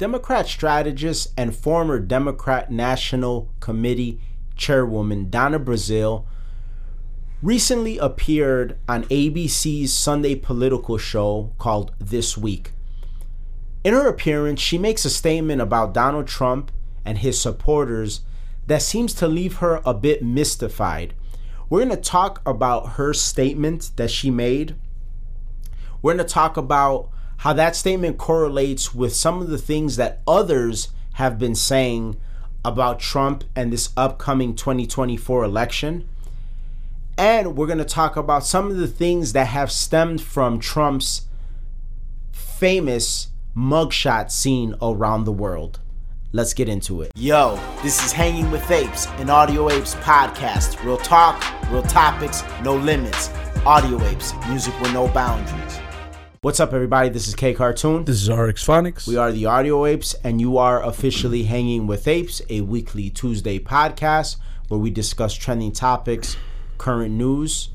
Democrat strategist and former Democrat National Committee chairwoman Donna Brazile recently appeared on ABC's Sunday political show called This Week. In her appearance, she makes a statement about Donald Trump and his supporters that seems to leave her a bit mystified. We're going to talk about her statement that she made. We're going to talk about how that statement correlates with some of the things that others have been saying about Trump and this upcoming 2024 election. And we're going to talk about some of the things that have stemmed from Trump's famous mugshot scene around the world. Let's get into it. Yo, this is Hanging with Apes, an Audio Apes podcast. Real talk, real topics, no limits. Audio Apes, music with no boundaries. What's up, everybody? This is K Cartoon. This is RX Phonics. We are the Audio Apes, and you are officially Hanging with Apes, a weekly Tuesday podcast where we discuss trending topics, current news,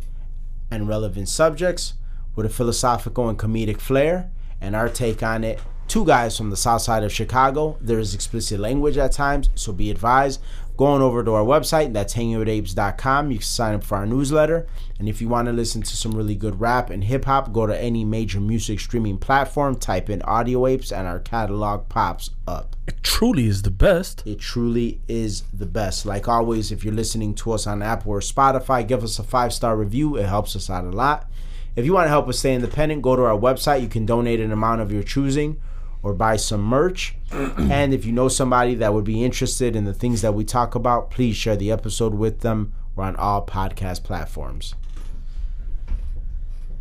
and relevant subjects with a philosophical and comedic flair and our take on it two guys from the south side of Chicago. There is explicit language at times, so be advised. Going over to our website, that's hangingwithapes.com. You can sign up for our newsletter. And if you want to listen to some really good rap and hip hop, go to any major music streaming platform, type in Audio Apes, and our catalog pops up. It truly is the best. It truly is the best. Like always, if you're listening to us on Apple or Spotify, give us a five star review. It helps us out a lot. If you want to help us stay independent, go to our website. You can donate an amount of your choosing or buy some merch. and if you know somebody that would be interested in the things that we talk about, please share the episode with them. We're on all podcast platforms.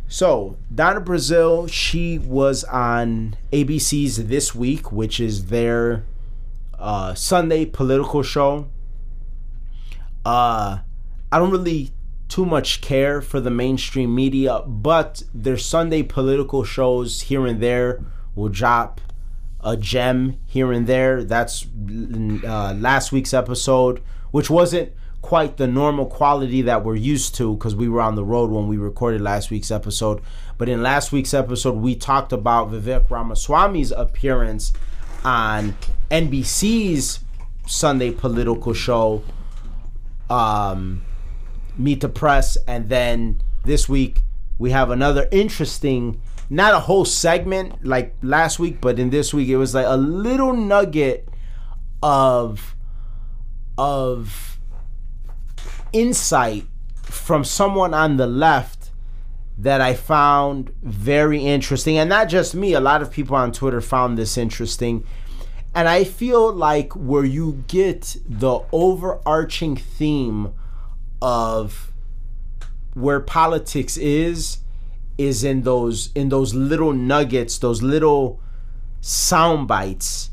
So, Donna Brazile, she was on ABC's This Week, which is their uh, Sunday political show. Uh, I don't really too much care for the mainstream media, but their Sunday political shows here and there will drop a gem here and there. That's uh, last week's episode, which wasn't quite the normal quality that we're used to because we were on the road when we recorded last week's episode. But in last week's episode, we talked about Vivek Ramaswamy's appearance on NBC's Sunday political show, um, Meet the Press. And then this week, we have another interesting not a whole segment like last week, but in this week it was like a little nugget of of insight from someone on the left that I found very interesting. And not just me, a lot of people on Twitter found this interesting. And I feel like where you get the overarching theme of where politics is is in those in those little nuggets, those little sound bites,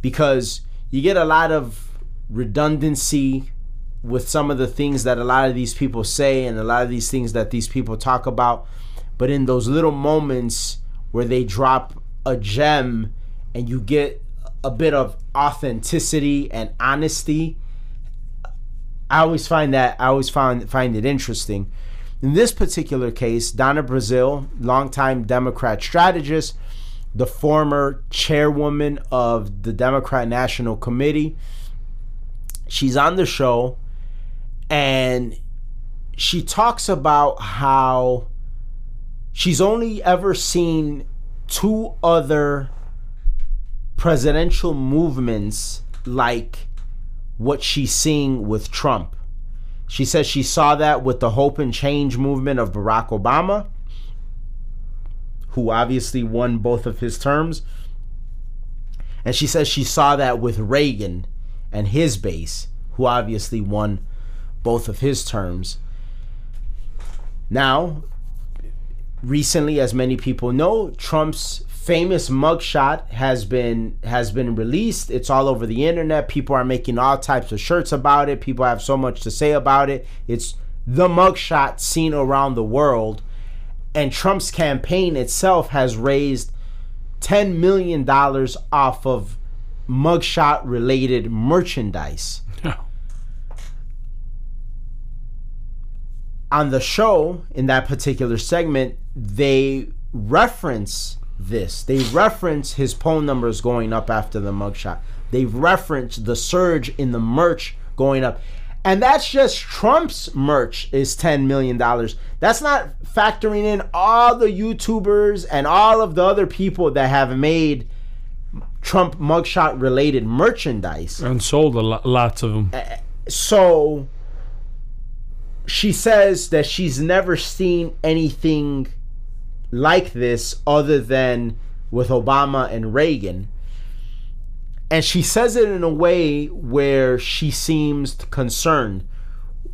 because you get a lot of redundancy with some of the things that a lot of these people say and a lot of these things that these people talk about. But in those little moments where they drop a gem and you get a bit of authenticity and honesty, I always find that I always find find it interesting. In this particular case, Donna Brazile, longtime Democrat strategist, the former chairwoman of the Democrat National Committee, she's on the show and she talks about how she's only ever seen two other presidential movements like what she's seeing with Trump. She says she saw that with the Hope and Change movement of Barack Obama, who obviously won both of his terms. And she says she saw that with Reagan and his base, who obviously won both of his terms. Now, recently, as many people know, Trump's famous mugshot has been has been released. It's all over the internet. People are making all types of shirts about it. People have so much to say about it. It's the mugshot seen around the world. And Trump's campaign itself has raised $10 million off of mugshot related merchandise. On the show, in that particular segment, they reference this. They reference his phone numbers going up after the mugshot. They reference the surge in the merch going up. And that's just Trump's merch is $10 million. That's not factoring in all the YouTubers and all of the other people that have made Trump mugshot related merchandise. And sold a lot, lots of them. So she says that she's never seen anything like this other than with Obama and Reagan. And she says it in a way where she seems concerned.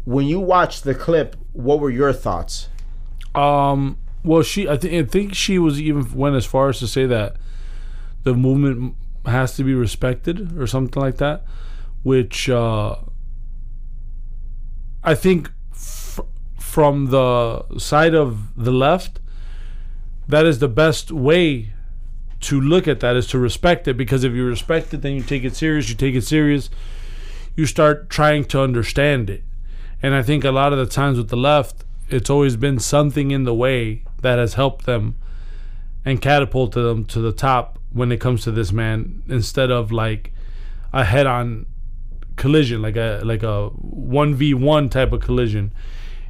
When you watched the clip, what were your thoughts? Um. Well, she. I, th- I think she was even went as far as to say that the movement has to be respected or something like that, which uh, I think f- from the side of the left, that is the best way to look at that is to respect it because if you respect it, then you take it serious. You take it serious. You start trying to understand it, and I think a lot of the times with the left, it's always been something in the way that has helped them and catapulted them to the top when it comes to this man instead of like a head-on collision like a like a 1v1 type of collision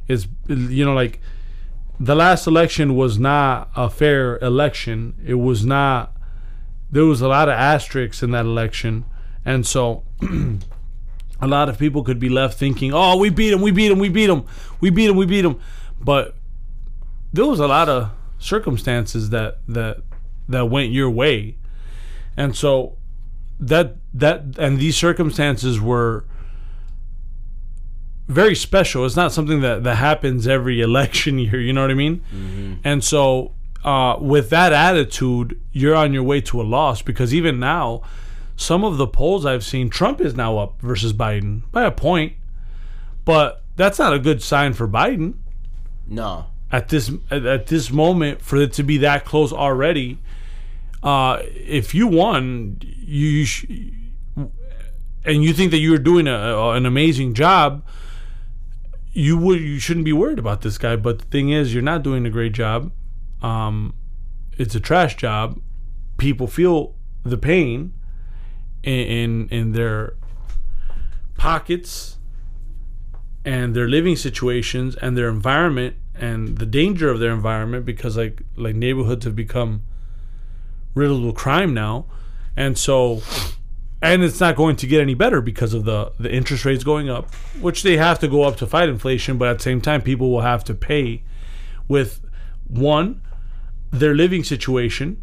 is you know like the last election was not a fair election. It was not there was a lot of asterisks in that election. And so a lot of people could be left thinking oh we beat him we beat him we beat him we beat him we beat him but there was a lot of circumstances that that that went your way. And so that that and these circumstances were very special. It's not something that that happens every election year you know what i mean? And so uh, with that attitude you're on your way to a loss because even now some of the polls i've seen trump is now up versus biden by a point but that's not a good sign for biden. No. at this at, at this moment for it to be that close already uh if you won you, you sh- and you think that you're doing a, a- an amazing job you would you shouldn't be worried about this guy but the thing is you're not doing a great job. Um it's a trash job. People feel the pain in in, in their pockets and their living situations and their environment and the danger of their environment because like like neighborhoods have become riddled with crime now. And so and it's not going to get any better because of the the interest rates going up which they have to go up to fight inflation but at the same time people will have to pay with one their living situation.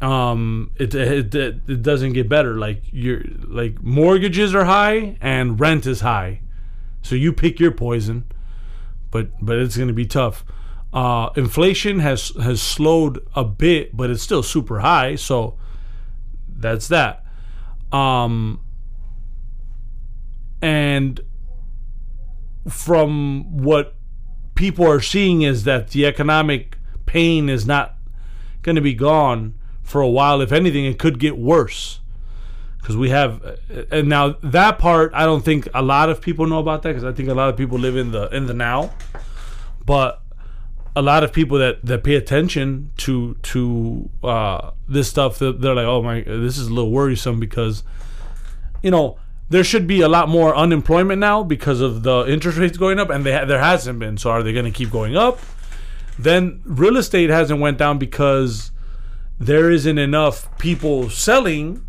Um it, it it doesn't get better. Like your like mortgages are high and rent is high. So you pick your poison but but it's going to be tough. Uh inflation has has slowed a bit but it's still super high. So that's that um and from what people are seeing is that the economic pain is not going to be gone for a while. If anything, it could get worse because we have. And now that part, I don't think a lot of people know about that because I think a lot of people live in the in the now. But a lot of people that that pay attention to to uh, this stuff, they're, they're like, oh my, this is a little worrisome because you know there should be a lot more unemployment now because of the interest rates going up, and they ha- there hasn't been. So are they going to keep going up? Then real estate hasn't went down because there isn't enough people selling.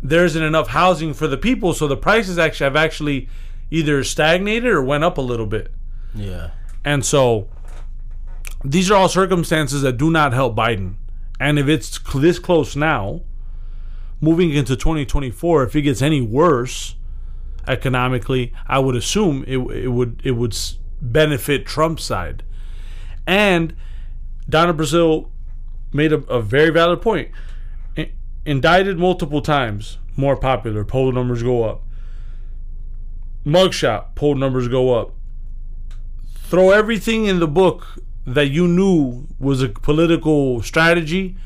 There isn't enough housing for the people, so the prices actually have actually either stagnated or went up a little bit. Yeah. And so these are all circumstances that do not help Biden. And if it's this close now, moving into 2024, if it gets any worse economically, I would assume it, it would it would benefit Trump's side. And Donna Brazile made a, a very valid point. I- indicted multiple times, more popular, poll numbers go up. Mugshot, poll numbers go up throw everything in the book that you knew was a political strategy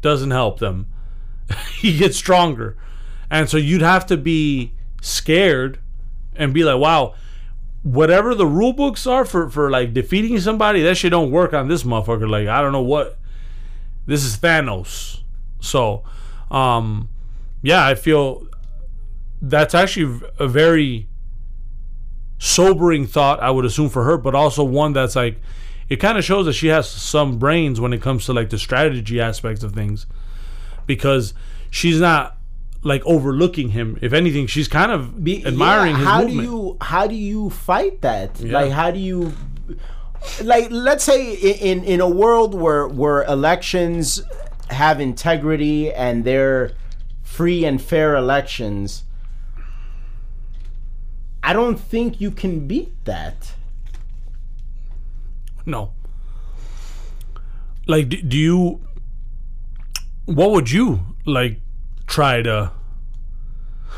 doesn't help them. he gets stronger. And so you'd have to be scared and be like, wow, whatever the rule books are for, for like defeating somebody, that shit don't work on this motherfucker. Like, I don't know what This is Thanos. So, um, yeah, I feel that's actually a very sobering thought, I would assume for her, but also one that's like it kind of shows that she has some brains when it comes to like the strategy aspects of things because she's not like overlooking him. If anything, she's kind of Be- admiring yeah, his how movement. do you how do you fight that Yeah. like how do you like let's say in in a world where where elections have integrity and they're free and fair elections i don't think you can beat that No. Like, do, do you? What would you like try to?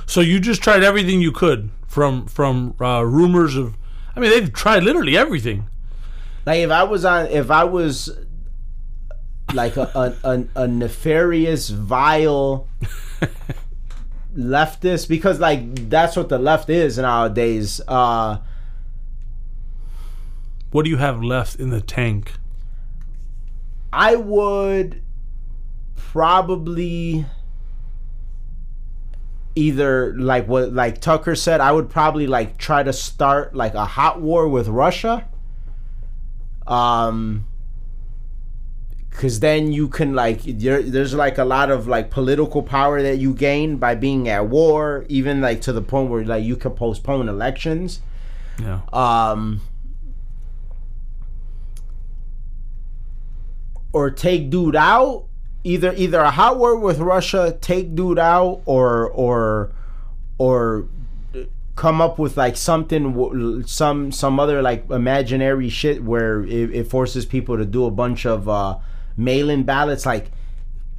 So you just tried everything you could from from uh, rumors of. I mean, they've tried literally everything. like if i was on if i was like a a, a, a nefarious vile leftist because like that's what the left is nowadays uh What do you have left in the tank? I would probably either like what like Tucker said, I would probably like try to start like a hot war with Russia. Um cuz then you can like there there's like a lot of like political power that you gain by being at war even like to the point where like you could postpone elections. Yeah. Um or take dude out either either a hot war with Russia, take dude out, or or or come up with like something, some some other like imaginary shit where it, it forces people to do a bunch of uh, mail-in ballots, like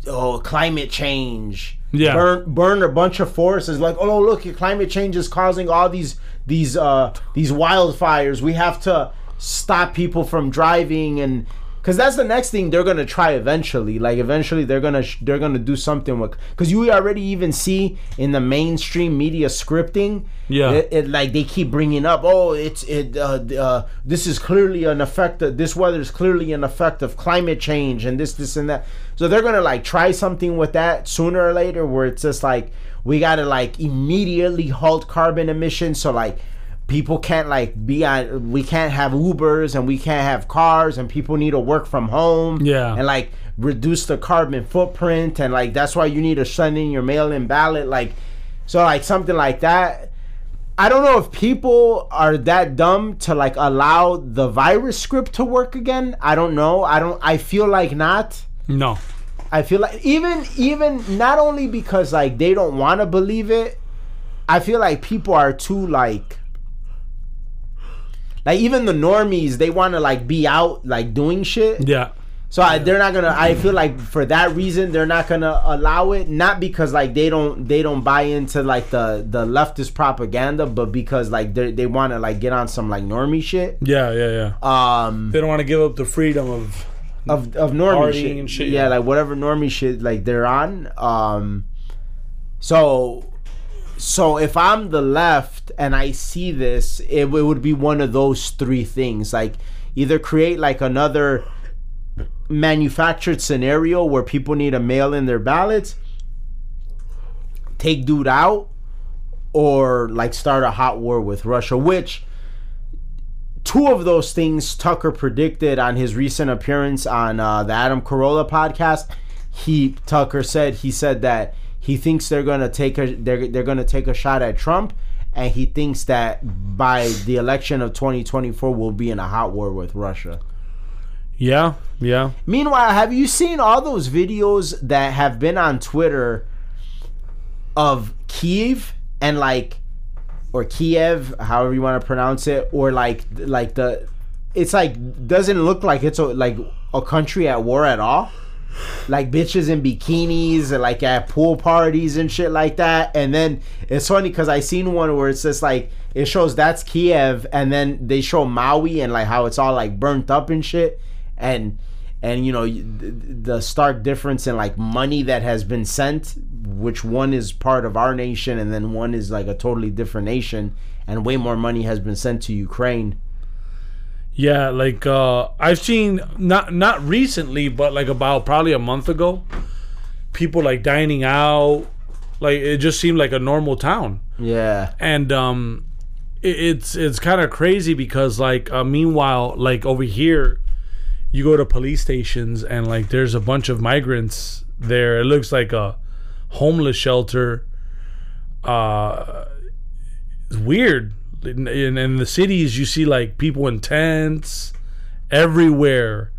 oh climate change. Yeah. burn burn a bunch of forests. Like oh look, climate change is causing all these these uh these wildfires. We have to stop people from driving and because that's the next thing they're gonna try eventually. Like eventually they're gonna sh- they're gonna do something with because you already even see in the mainstream media scripting. Yeah. it, it like they keep bringing up. Oh, it's it. Uh, uh, this is clearly an effect. Of, this weather is clearly an effect of climate change and this this and that. So they're gonna like try something with that sooner or later, where it's just like we gotta like immediately halt carbon emissions. So like people can't like be on we can't have ubers and we can't have cars and people need to work from home Yeah. and like reduce the carbon footprint and like that's why you need to send in your mail-in ballot like so like something like that i don't know if people are that dumb to like allow the virus script to work again i don't know i don't i feel like not No. I feel like even even not only because like they don't want to believe it, I feel like people are too like like even the normies they want to like be out like doing shit. Yeah. So I, they're not gonna. I feel like for that reason they're not gonna allow it. Not because like they don't they don't buy into like the the leftist propaganda, but because like they they want to like get on some like normie shit. Yeah. Yeah. Yeah. Um, They don't want to give up the freedom of. of of normie shit. and shit, yeah, yeah. like whatever normie shit like they're on. Um, so so if I'm the left and I see this, it, w- would be one of those three things. Like either create like another manufactured scenario where people need to mail in their ballots, take dude out, or like start a hot war with Russia, which two of those things Tucker predicted on his recent appearance on uh, the Adam Carolla podcast. He Tucker said he said that he thinks they're gonna take a they're they're gonna take a shot at Trump, and he thinks that by the election of 2024 we'll be in a hot war with Russia. Yeah. Yeah. Meanwhile, have you seen all those videos that have been on Twitter of Kiev and like or Kiev, however you want to pronounce it, or like like the it's like doesn't look like it's a, like a country at war at all. Like bitches in bikinis and like at pool parties and shit like that. And then it's funny because I seen one where it's just like it shows that's Kiev, and then they show Maui and like how it's all like burnt up and shit, and and you know the stark difference in like money that has been sent, which one is part of our nation, and then one is like a totally different nation, and way more money has been sent to Ukraine. Yeah, like uh I've seen not not recently, but like about probably a month ago, people like dining out. Like it just seemed like a normal town. Yeah. and um it, it's it's kind of crazy because like uh, meanwhile like over here you go to police stations and like there's a bunch of migrants there it looks like a homeless shelter uh it's weird in, in, in the cities you see like people in tents everywhere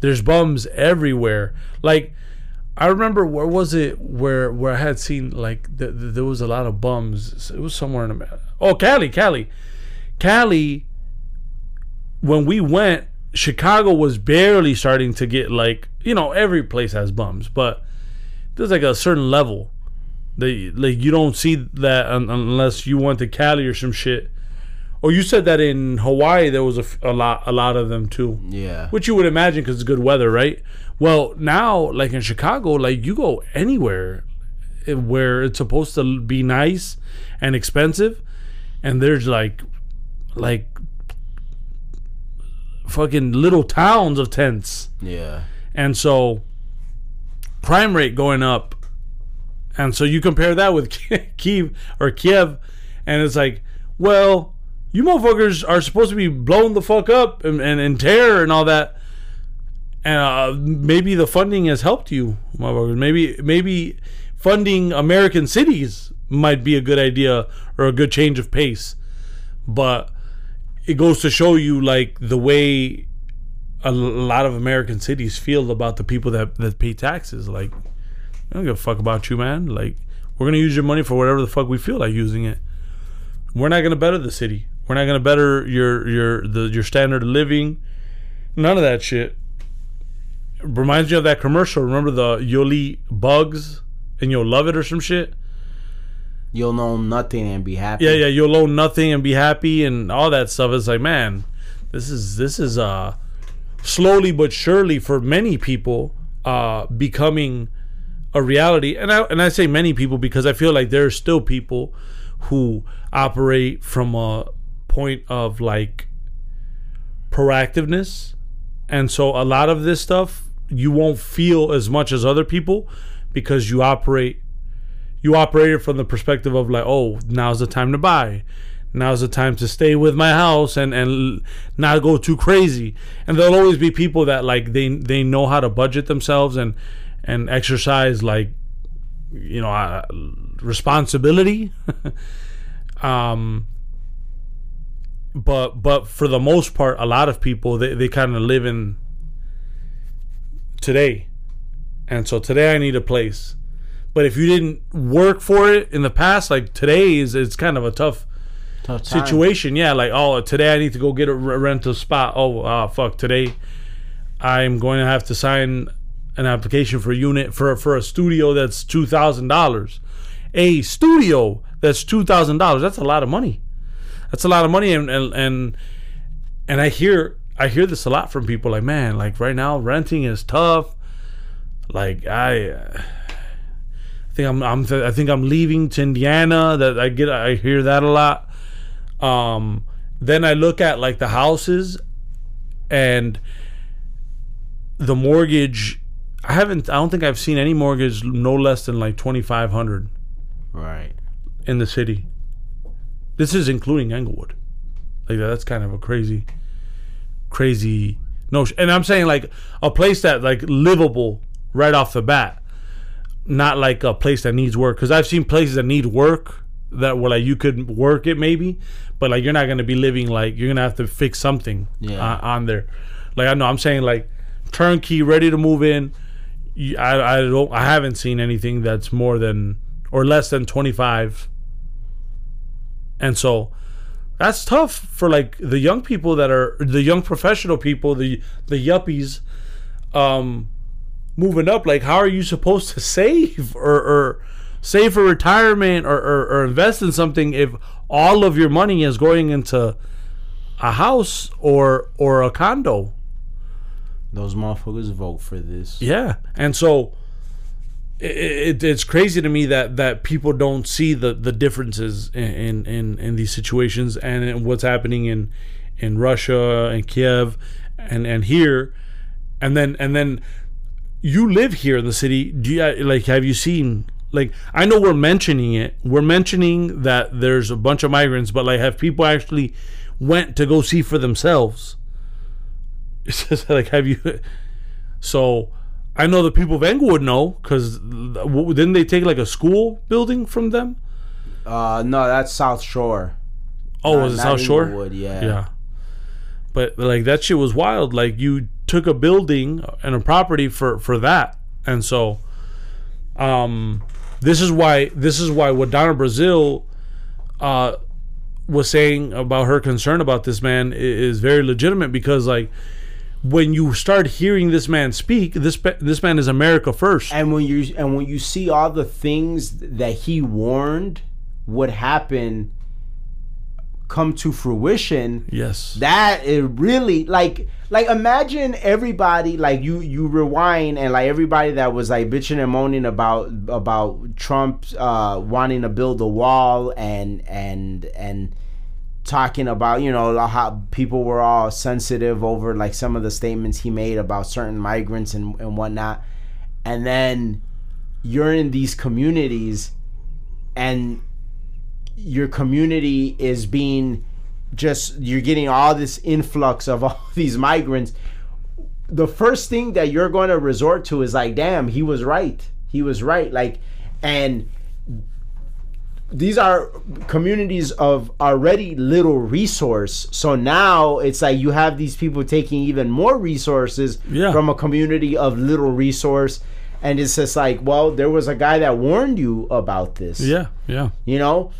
there's bums everywhere like I remember where was it where where I had seen like th- th- there was a lot of bums. It was somewhere in America. Oh, Cali, Cali, Cali. When we went, Chicago was barely starting to get like you know every place has bums, but there's like a certain level. They like you don't see that un- unless you went to Cali or some shit. Or you said that in Hawaii there was a, f- a lot a lot of them too Yeah. which you would imagine because it's good weather, right? Well, now like in Chicago, like you go anywhere eh, where it's supposed to be nice and expensive, and there's like like fucking little towns of tents, Yeah. and so crime rate going up, and so you compare that with Kiev or Kiev, and it's like, well, you motherfuckers are supposed to be blown the fuck up and, and in terror and all that. And uh, maybe the funding has helped you, motherfuckers. Maybe maybe funding American cities might be a good idea or a good change of pace. But it goes to show you like the way a lot of American cities feel about the people that, that pay taxes. Like, I don't give a fuck about you, man. Like, we're gonna use your money for whatever the fuck we feel like using it. We're not gonna better the city. We're not gonna better your your the your standard of living. None of that shit. Reminds me of that commercial. Remember the you'll eat bugs and you'll love it or some shit. You'll know nothing and be happy. Yeah, yeah, you'll own nothing and be happy and all that stuff. It's like, man, this is this is uh slowly but surely for many people uh becoming a reality. And I and I say many people because I feel like there are still people who operate from a point of like proactiveness. And so a lot of this stuff you won't feel as much as other people because you operate you operate it from the perspective of like, oh, now's the time to buy. Now's the time to stay with my house and and not go too crazy. And there'll always be people that like they they know how to budget themselves and and exercise like you know uh, responsibility. um but but for the most part a lot of people they, they kind of live in today. And so today i need a place. But if you didn't work for it in the past like today is it's kind of a tough Tough situation. Yeah like oh today i need to go get a rental spot. Oh ah, fuck today i'm going to have to sign an application for a unit for for a studio that's $2000 a studio that's $2000 that's a lot of money that's a lot of money and and and, and i hear i hear this a lot from people like man like right now renting is tough like i uh, I think I'm, I'm I think I'm leaving to Indiana. That I get I hear that a lot. Um, then I look at like the houses, and the mortgage. I haven't. I don't think I've seen any mortgage no less than like twenty five hundred Right. in the city. This is including Englewood. Like that's kind of a crazy, crazy no. And I'm saying like a place that like livable right off the bat, not like a place that needs work. Because I've seen places that need work that were like you could work it maybe, but like you're not gonna be living like you're gonna have to fix something Yeah. on, on there. Like I know I'm saying like turnkey, ready to move in. I I don't I haven't seen anything that's more than or less than 25 and so that's tough for like the young people that are the young professional people the the yuppies um moving up. Like how are you supposed to save or or save for retirement or, or, or invest in something if all of your money is going into a house or or a condo? Those motherfuckers vote for this. yeah, and so it, it, it's crazy to me that that people don't see the the differences in in in, in these situations and in what's happening in in Russia and Kiev and and here. And then and then you live here in the city. Do you like have you seen like I know we're mentioning it. We're mentioning that there's a bunch of migrants but like have people actually went to go see for themselves? It's just like have you so I know the people of Englewood know because didn't they take like a school building from them Uh, no, that's South Shore. oh Not- was it South Shore Englewood, yeah. Yeah. But like that shit was wild. Like you took a building and a property for for that. And so um this is why this is why what Donna Brazile uh was saying about her concern about this man is very legitimate because like when you start hearing this man speak, this this man is America first. And when you and when you see all the things that he warned would happen come to fruition, yes. that it really like like imagine everybody like you you rewind and like everybody that was like bitching and moaning about about Trump uh wanting to build a wall and and and talking about you know how people were all sensitive over like some of the statements he made about certain migrants and, and whatnot. And then you're in these communities and your community is being just you're getting all this influx of all these migrants. The first thing that you're going to resort to is like damn he was right. He was right. Like and these are communities of already little resource. So now it's like you have these people taking even more resources Yeah. from a community of little resource. And it's just like well there was a guy that warned you about this. Yeah, yeah. you know?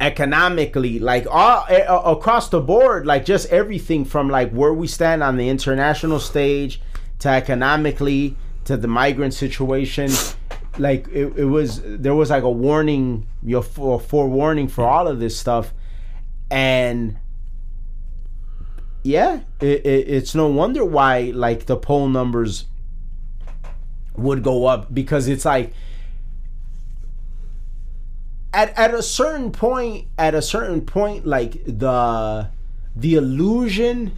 Economically like all across the board like just everything from like where we stand on the international stage to economically to the migrant situation like it, it was there was like a warning your know forewarning for all of this stuff. And yeah it, it, it's no wonder why like the poll numbers would go up because it's like at at a certain point at a certain point like the the illusion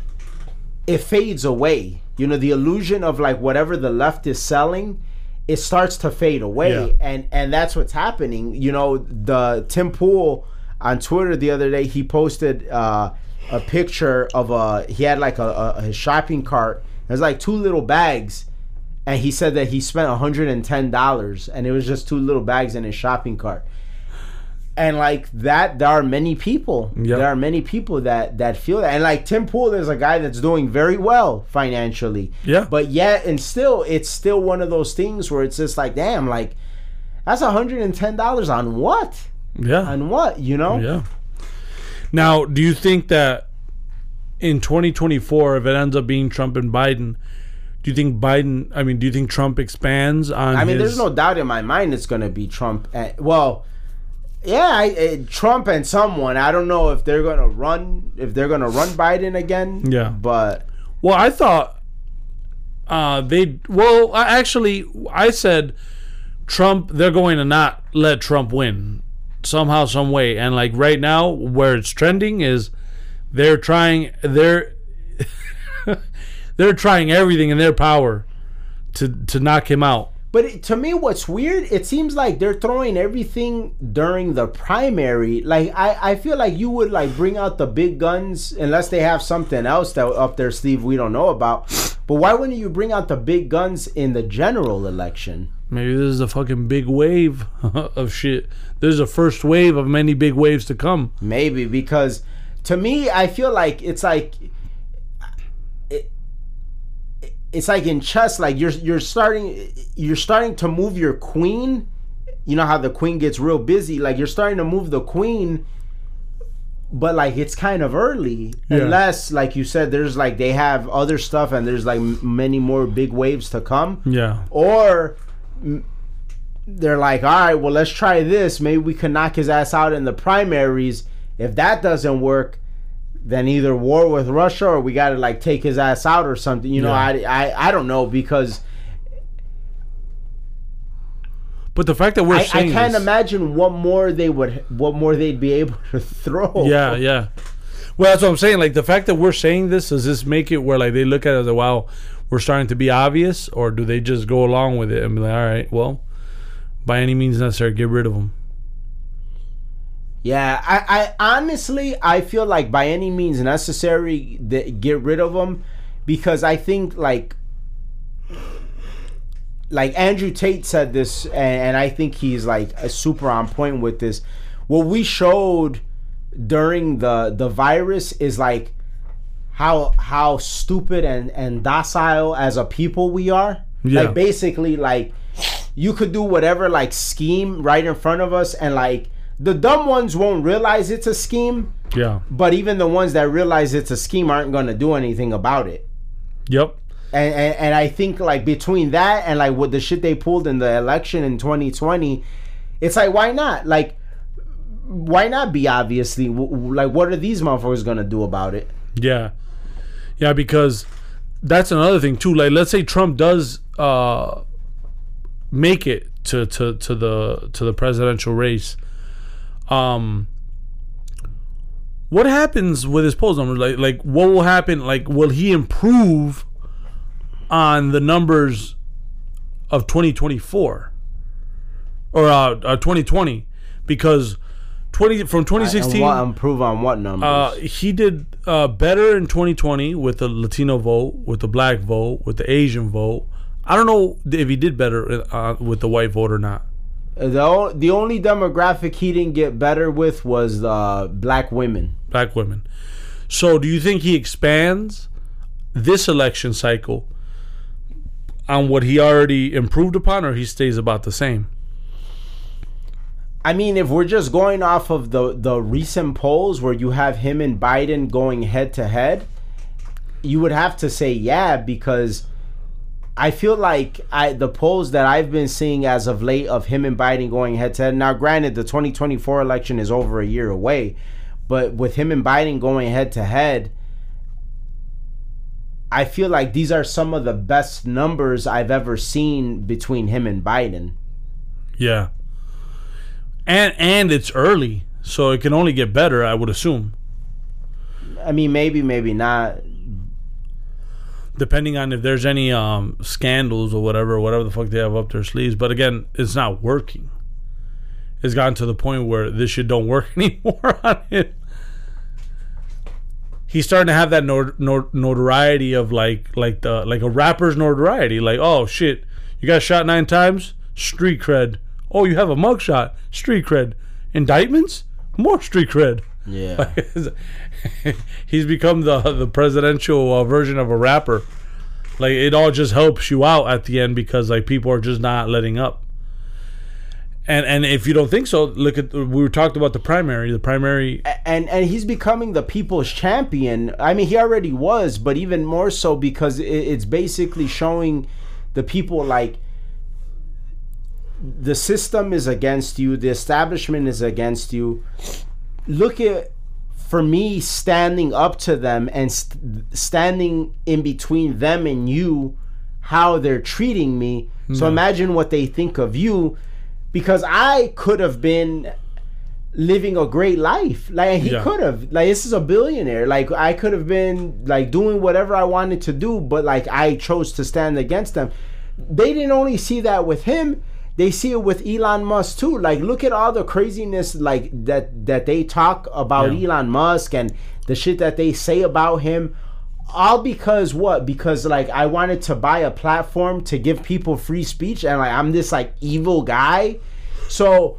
it fades away. You know the illusion of like whatever the left is selling it starts to fade away. Yeah. and and that's what's happening. You know the tim pool on twitter the other day he posted uh a picture of a he had like a, a, a shopping cart. There's like two little bags. And he said that he spent $110 and it was just two little bags in his shopping cart and like that there are many people Yep. there are many people that that feel that and like tim pool is a guy that's doing very well financially Yeah. but yet and still it's still one of those things where it's just like damn like that's $110 on what Yeah. on what you know Yeah. Now, do you think that in 2024, if it ends up being Trump and Biden, do you think Biden? I mean, do you think Trump expands on? I mean, his, there's no doubt in my mind it's going to be Trump. And, well, yeah, I, uh, Trump and someone. I don't know if they're going to run if they're going to run Biden again. Yeah. but Well, I thought uh, they. Well, I actually, I said Trump. They're going to not let Trump win somehow, some way. And like right now, where it's trending is they're trying. They're they're trying everything in their power to to knock him out. But it, to me, what's weird? It seems like they're throwing everything during the primary. Like I, I feel like you would like bring out the big guns unless they have something else that up their sleeve we don't know about. But why wouldn't you bring out the big guns in the general election? Maybe this is a fucking big wave of shit. This is a first wave of many big waves to come. Maybe because to me, I feel like it's like it's like in chess. Like you're you're starting you're starting to move your queen. You know how the queen gets real busy. Like you're starting to move the queen, but like it's kind of early. Yeah. Unless, like you said, there's like they have other stuff and there's like many more big waves to come Yeah. or they're like, all right, well, let's try this. Maybe we can knock his ass out in the primaries. If that doesn't work, then either war with Russia or we got to like take his ass out or something. You know, Yeah. I, I I don't know because But the fact that we're I, I can't this- imagine what more they would what more they'd be able to throw. Yeah, yeah. Well, that's what I'm saying. Like the fact that we're saying this does this make it where like they look at it as wow, we're starting to be obvious, or do they just go along with it and be like, all right, well, by any means necessary, get rid of them. Yeah, I, I honestly I feel like by any means necessary that get rid of them because I think like like Andrew Tate said this and, and I think he's like a super on point with this. What we showed during the the virus is like how how stupid and and docile as a people we are. Yeah. Like basically like you could do whatever like scheme right in front of us and like the dumb ones won't realize it's a scheme, Yeah. but even the ones that realize it's a scheme aren't going to do anything about it. Yep. And, and and I think like between that and like what the shit they pulled in the election in 2020, it's like why not? Like why not be obviously like what are these motherfuckers going to do about it? Yeah. Yeah, because that's another thing too. Like let's say Trump does uh make it to to to the to the presidential race. Um what happens with his polls numbers? Like like what will happen? Like will he improve on the numbers of 2024 or uh, uh 2020 because 20 from And 2016 what improve on what numbers? uh, he did uh, better in 2020 with the Latino vote, with the black vote, with the Asian vote. I don't know if he did better uh, with the white vote or not. The the only demographic he didn't get better with was uh, black women. Black women. So, do you think he expands this election cycle on what he already improved upon, or he stays about the same? I mean, if we're just going off of the the recent polls where you have him and Biden going head to head, you would have to say yeah because I feel like I the polls that I've been seeing as of late of him and Biden going head to head. Now, granted, the 2024 election is over a year away, but with him and Biden going head to head, I feel like these are some of the best numbers I've ever seen between him and Biden. Yeah. And and it's early, so it can only get better, I would assume. I mean, maybe, maybe not. Depending on if there's any um scandals or whatever, whatever the fuck they have up their sleeves. But again, it's not working. It's gotten to the point where this shit don't work anymore on him. He's starting to have that notoriety of like like the like a rapper's notoriety. Like, oh shit, you got shot nine times, street cred. Oh, you have a mugshot, street cred. Indictments, more street cred. Yeah. he's become the the presidential uh, version of a rapper. Like it all just helps you out at the end because like people are just not letting up. And and if you don't think so, look at we were talked about the primary. The primary, and and he's becoming the people's champion. I mean, he already was, but even more so because it, it's basically showing the people like the system is against you, the establishment is against you. Look at for me standing up to them and st- standing in between them and you how they're treating me. So hmm. imagine what they think of you because I could have been living a great life. Like he Yeah. could have. Like this is a billionaire. Like I could have been like doing whatever I wanted to do, but like I chose to stand against them. They didn't only see that with him. They see it with Elon Musk too. Like look at all the craziness like that that they talk about Yeah. Elon Musk and the shit that they say about him. All because what? Because like I wanted to buy a platform to give people free speech and like I'm this like evil guy. So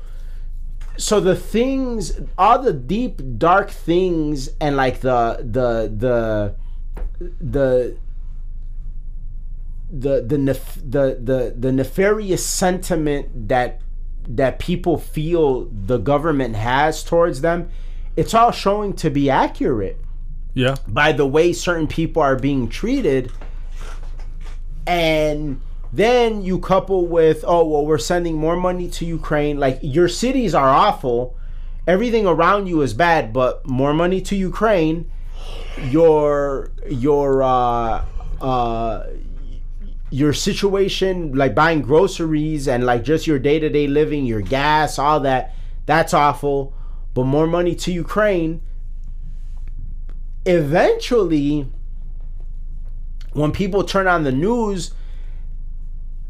so the things all the deep dark things and like the the the the the the nef- the the, the nefarious sentiment that that people feel the government has towards them it's all showing to be accurate. Yeah, by the way certain people are being treated and then you couple with oh well we're sending more money to ukraine. Like your cities are awful. Everything around you is bad but more money to ukraine your your uh uh your situation like buying groceries and like just your day-to-day living your gas all that that's awful but more money to ukraine eventually, when people turn on the news,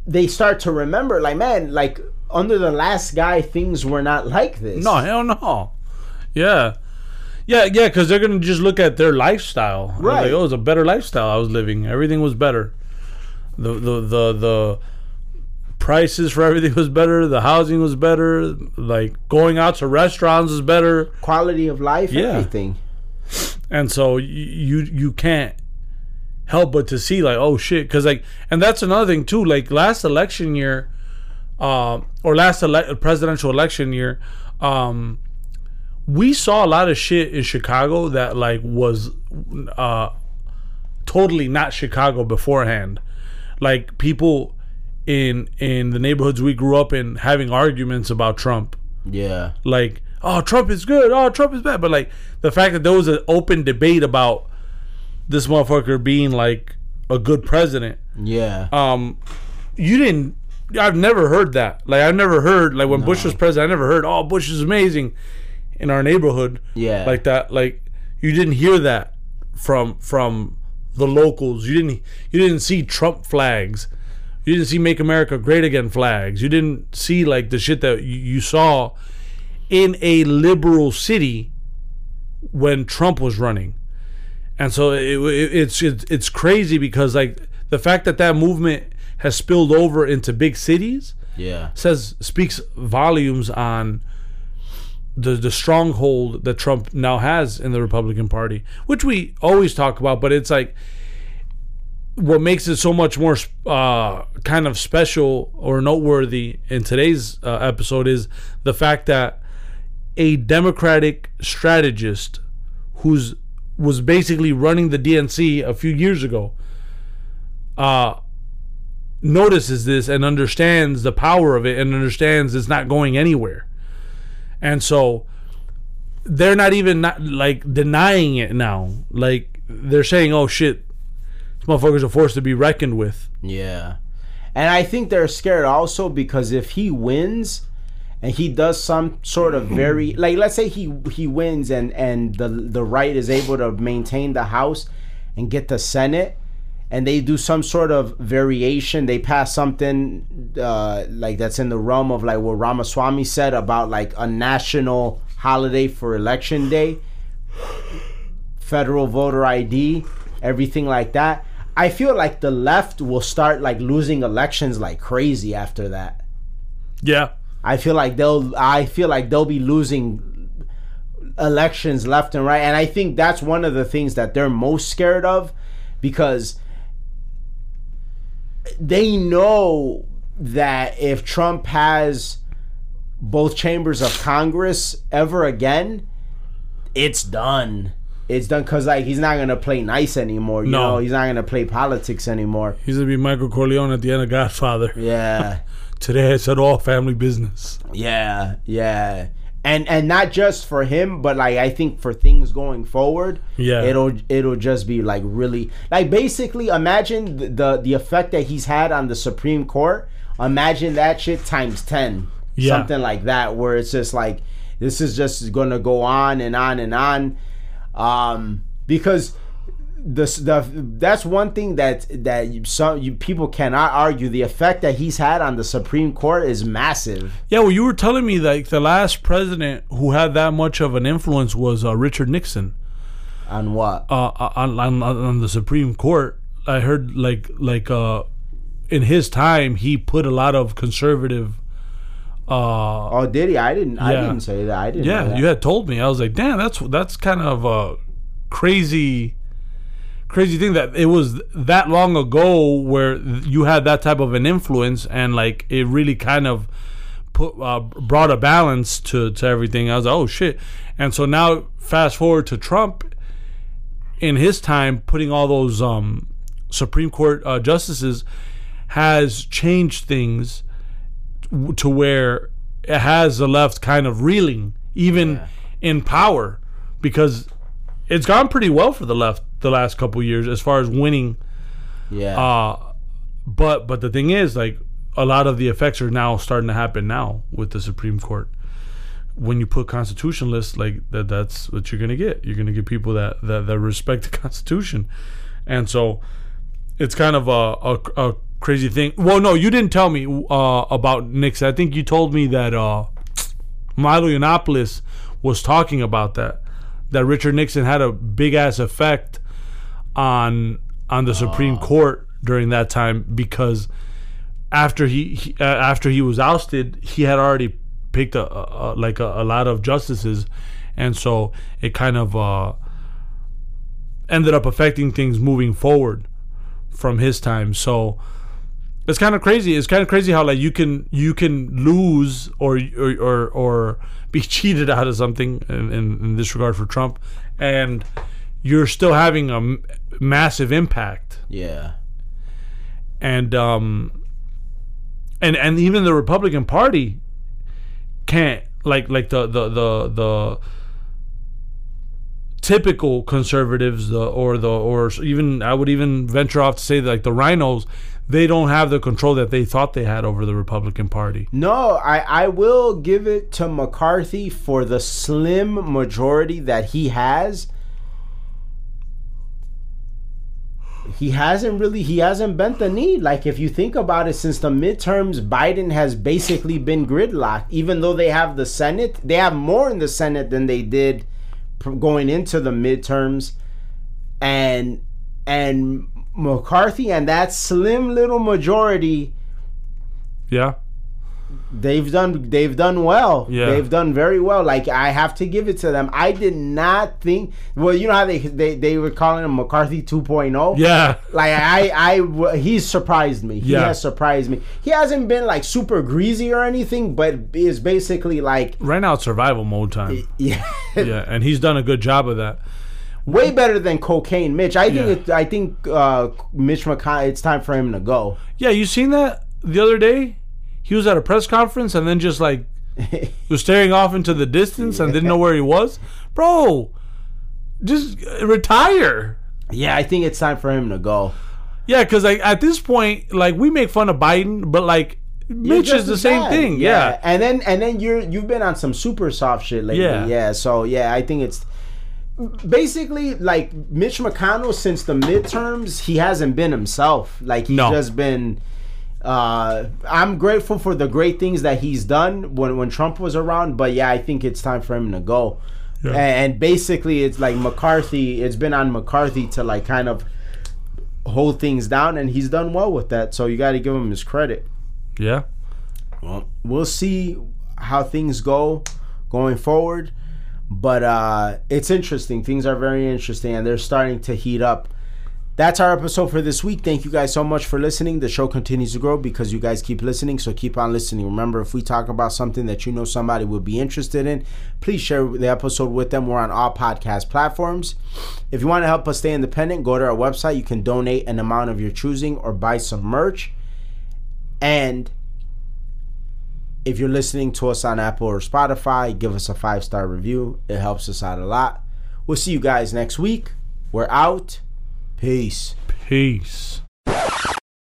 they start to remember, like, man, like under the last guy, things were not like this. No, hell no. Yeah. Yeah, yeah, because they're gonna just look at their lifestyle. Right. Like, oh, it was a better lifestyle I was living. Everything was better. The the the the prices for everything was better. The housing was better. Like going out to restaurants was better. quality of life, Yeah. everything. and so you you can't help but to see like oh shit because like and that's another thing too like last election year uh, or last ele- presidential election year um we saw a lot of shit in chicago that like was uh totally not chicago beforehand like people in in the neighborhoods we grew up in having arguments about trump. Yeah. like oh trump is good. Oh trump is bad. But like the fact that there was an open debate about this motherfucker being like a good president. Yeah. um you didn't i've never heard that. Like i've never heard like when bush was president i never heard oh bush is amazing in our neighborhood. Yeah. like that. Like you didn't hear that from from the locals. You didn't you didn't see trump flags. You didn't see make america great again flags. You didn't see like the shit that you, you saw in a liberal city when trump was running. And so it, it, it's, it's it's crazy because like the fact that that movement has spilled over into big cities yeah. says speaks volumes on the the stronghold that Trump now has in the Republican Party, which we always talk about, but it's like what makes it so much more uh, kind of special or noteworthy in today's uh, episode is the fact that a Democratic strategist who's was basically running the DNC a few years ago uh, notices this and understands the power of it and understands it's not going anywhere. And so they're not even not like denying it now. Like they're saying, "Oh shit, these motherfuckers are forced to be reckoned with." Yeah. And I think they're scared also because if he wins and he does some sort of very like let's say he he wins and and the the right is able to maintain the house and get the senate and they do some sort of variation they pass something uh like that's in the realm of like what Ramaswamy said about like a national holiday for election day federal voter ID, everything like that. I feel like the left will start like losing elections like crazy after that. Yeah. I feel like they'll I feel like they'll be losing elections left and right and I think that's one of the things that they're most scared of because they know that if Trump has both chambers of Congress ever again, it's done. It's done because like he's not gonna play nice anymore. You No. know, he's not gonna play politics anymore. He's gonna be Michael Corleone at the end of Godfather. Yeah, Today I said all family business. yeah, yeah. And and not just for him, but like I think for things going forward, Yeah. it'll it'll just be like really like basically imagine the the, the effect that he's had on the Supreme Court. Imagine that shit times ten, Yeah. something like that, where it's just like this is just gonna go on and on and on, um, because the the that's one thing that that you, some you, people cannot argue. The effect that he's had on the Supreme Court is massive. Yeah, well, you were telling me like the last president who had that much of an influence was uh, Richard Nixon On what? uh, on, on on the Supreme Court. I heard like like uh, in his time he put a lot of conservative. Uh, Oh, did he? I didn't. I didn't say that. I didn't. yeah, you had told me. I was like, damn, that's that's kind of a crazy, crazy thing that it was that long ago where you had that type of an influence and like it really kind of put uh, brought a balance to to everything. I was like, oh shit, and so now fast forward to Trump in his time putting all those um, Supreme Court uh, justices has changed things to where it has the left kind of reeling, even Yeah. in power, because it's gone pretty well for the left the last couple years as far as winning. Yeah. Uh, but but the thing is, like a lot of the effects are now starting to happen now with the Supreme Court. when you put constitutionalists like that, that's what you're gonna get. You're gonna get people that that, that respect the Constitution, and so it's kind of a, a, a crazy thing. Well, no, you didn't tell me uh, about Nixon. I think you told me that uh, Milo Yiannopoulos was talking about that. That Richard Nixon had a big ass effect on on the Supreme Court during that time because after he, he uh, after he was ousted, he had already picked a, a, a like a, a, lot of justices, and so it kind of uh, ended up affecting things moving forward from his time. So it's kind of crazy. It's kind of crazy how like you can you can lose or or or, or be cheated out of something in, in, this regard for Trump, and you're still having a m- massive impact. Yeah. And um, and and even the Republican Party can't like like the the the the typical conservatives the or the or even I would even venture off to say that like the rhinos they don't have the control that they thought they had over the Republican Party. No, I, I will give it to McCarthy for the slim majority that he has. He hasn't really he hasn't bent the knee. Like if you think about it, since the midterms, Biden has basically been gridlocked. Even though they have the Senate, they have more in the Senate than they did going into the midterms, and and McCarthy and that slim little majority. Yeah. They've done they've done well. Yeah. They've done very well. Like I have to give it to them. I did not think well, you know how they they, they were calling him McCarthy 2.0? Yeah. Like I I he's surprised me. He Yeah. has surprised me. He hasn't been like super greasy or anything, but is basically like Right now it's survival mode time. yeah. yeah, and he's done a good job of that. Way better than cocaine, Mitch. I think Yeah. it, I think uh, Mitch McConnell. It's time for him to go. Yeah, you seen that the other day? He was at a press conference and then just like was staring off into the distance and didn't know where he was. Bro, just uh, retire. Yeah, I think it's time for him to go. Yeah, because like at this point, like we make fun of Biden, but like Mitch is the same bad. thing. Yeah. and then and then you're you've been on some super soft shit lately. Yeah. Yeah, so yeah, I think it's basically like Mitch McConnell since the midterms. He hasn't been himself. Like he's No. just been. Uh, I'm grateful for the great things that he's done when when Trump was around, but yeah, I think it's time for him to go. Yeah. And basically, it's like McCarthy. It's been on McCarthy to like kind of hold things down, and he's done well with that. So you got to give him his credit. Yeah. Well, we'll see how things go going forward. But uh, it's interesting. Things are very interesting, and they're starting to heat up. That's our episode for this week. Thank you guys so much for listening. The show continues to grow because you guys keep listening, so keep on listening. Remember, if we talk about something that you know somebody would be interested in, please share the episode with them. We're on all podcast platforms. If you want to help us stay independent, go to our website. You can donate an amount of your choosing or buy some merch. And if you're listening to us on Apple or Spotify, give us a five star review. It helps us out a lot. We'll see you guys next week. We're out. Peace. Peace.